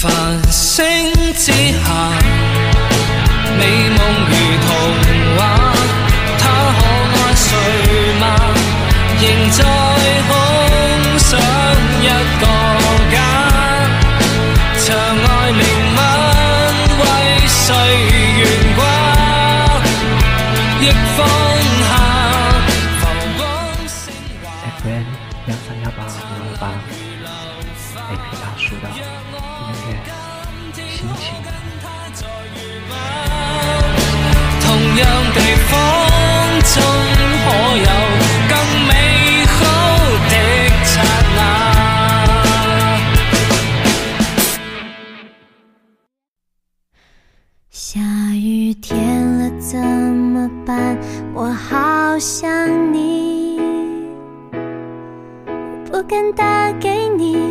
繁星之下，美梦如童话，他可爱睡吗？仍在空想一个家，长爱灵吻为谁悬挂？逆风下，浮光星华。FM 幺三幺八五二八，AP 大叔的音乐心情。同样地方中，可有更美好的刹那？下雨天了怎么办？我好想你，不敢打给你，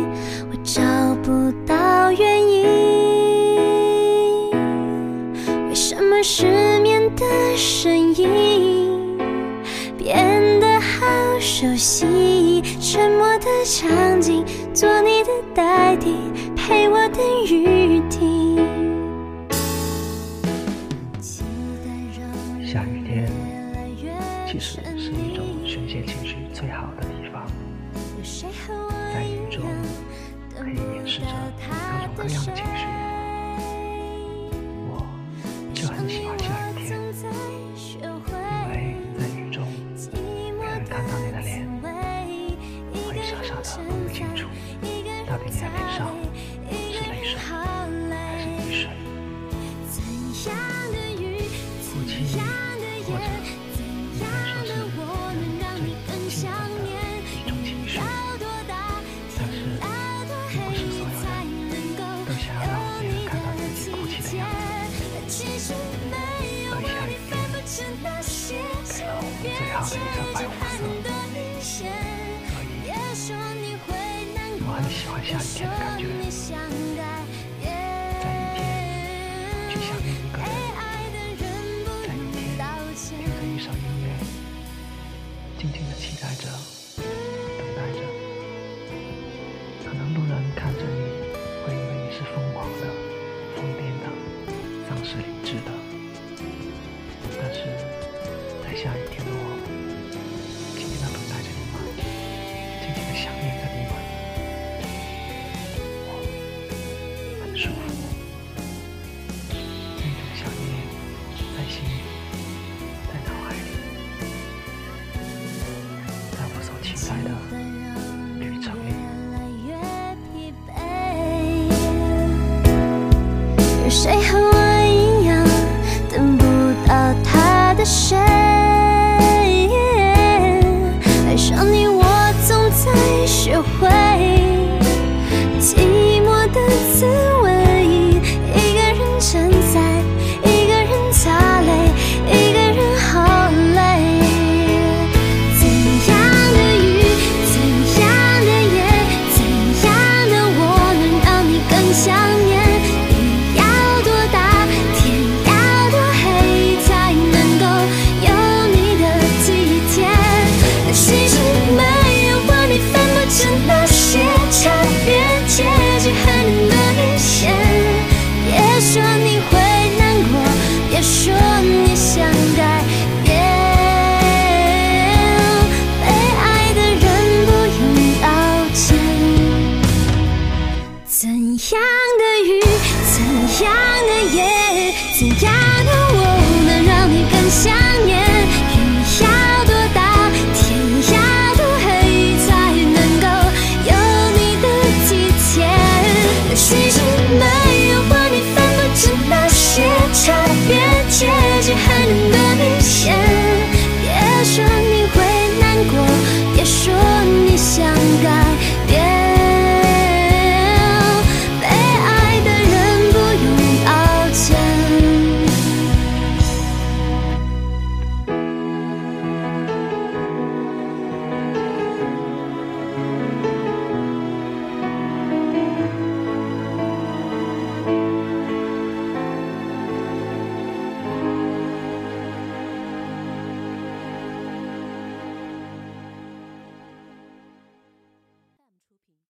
失眠的声音变得好熟悉？沉默的场景，做你的代替，陪我等雨停。下雨天其实是一种宣泄情绪最好的地方，在雨中可以掩饰着各种各样的情绪。会傻傻的不清楚到底你的脸上是泪水还是雨水。哭泣或者应该说是人最基本的一种情绪，但是并不是所有人都想要让别人看到自己哭泣的样子。而下雨天给了我们最好的一个白红色，我很喜欢下雨天的感觉。在雨天去想念一个人，在雨天听着一首音乐，静静的期待着，等待着。可能路人看着你，会以为你是疯狂的、疯癫的、丧失理智的。但是在下雨天样的夜，怎样的我能让你更想念？雨要多大，天要多黑，才能够有你的体贴？其实没有，我你分不清那些差别。结局很多明显，别说你会难过，别说你想改。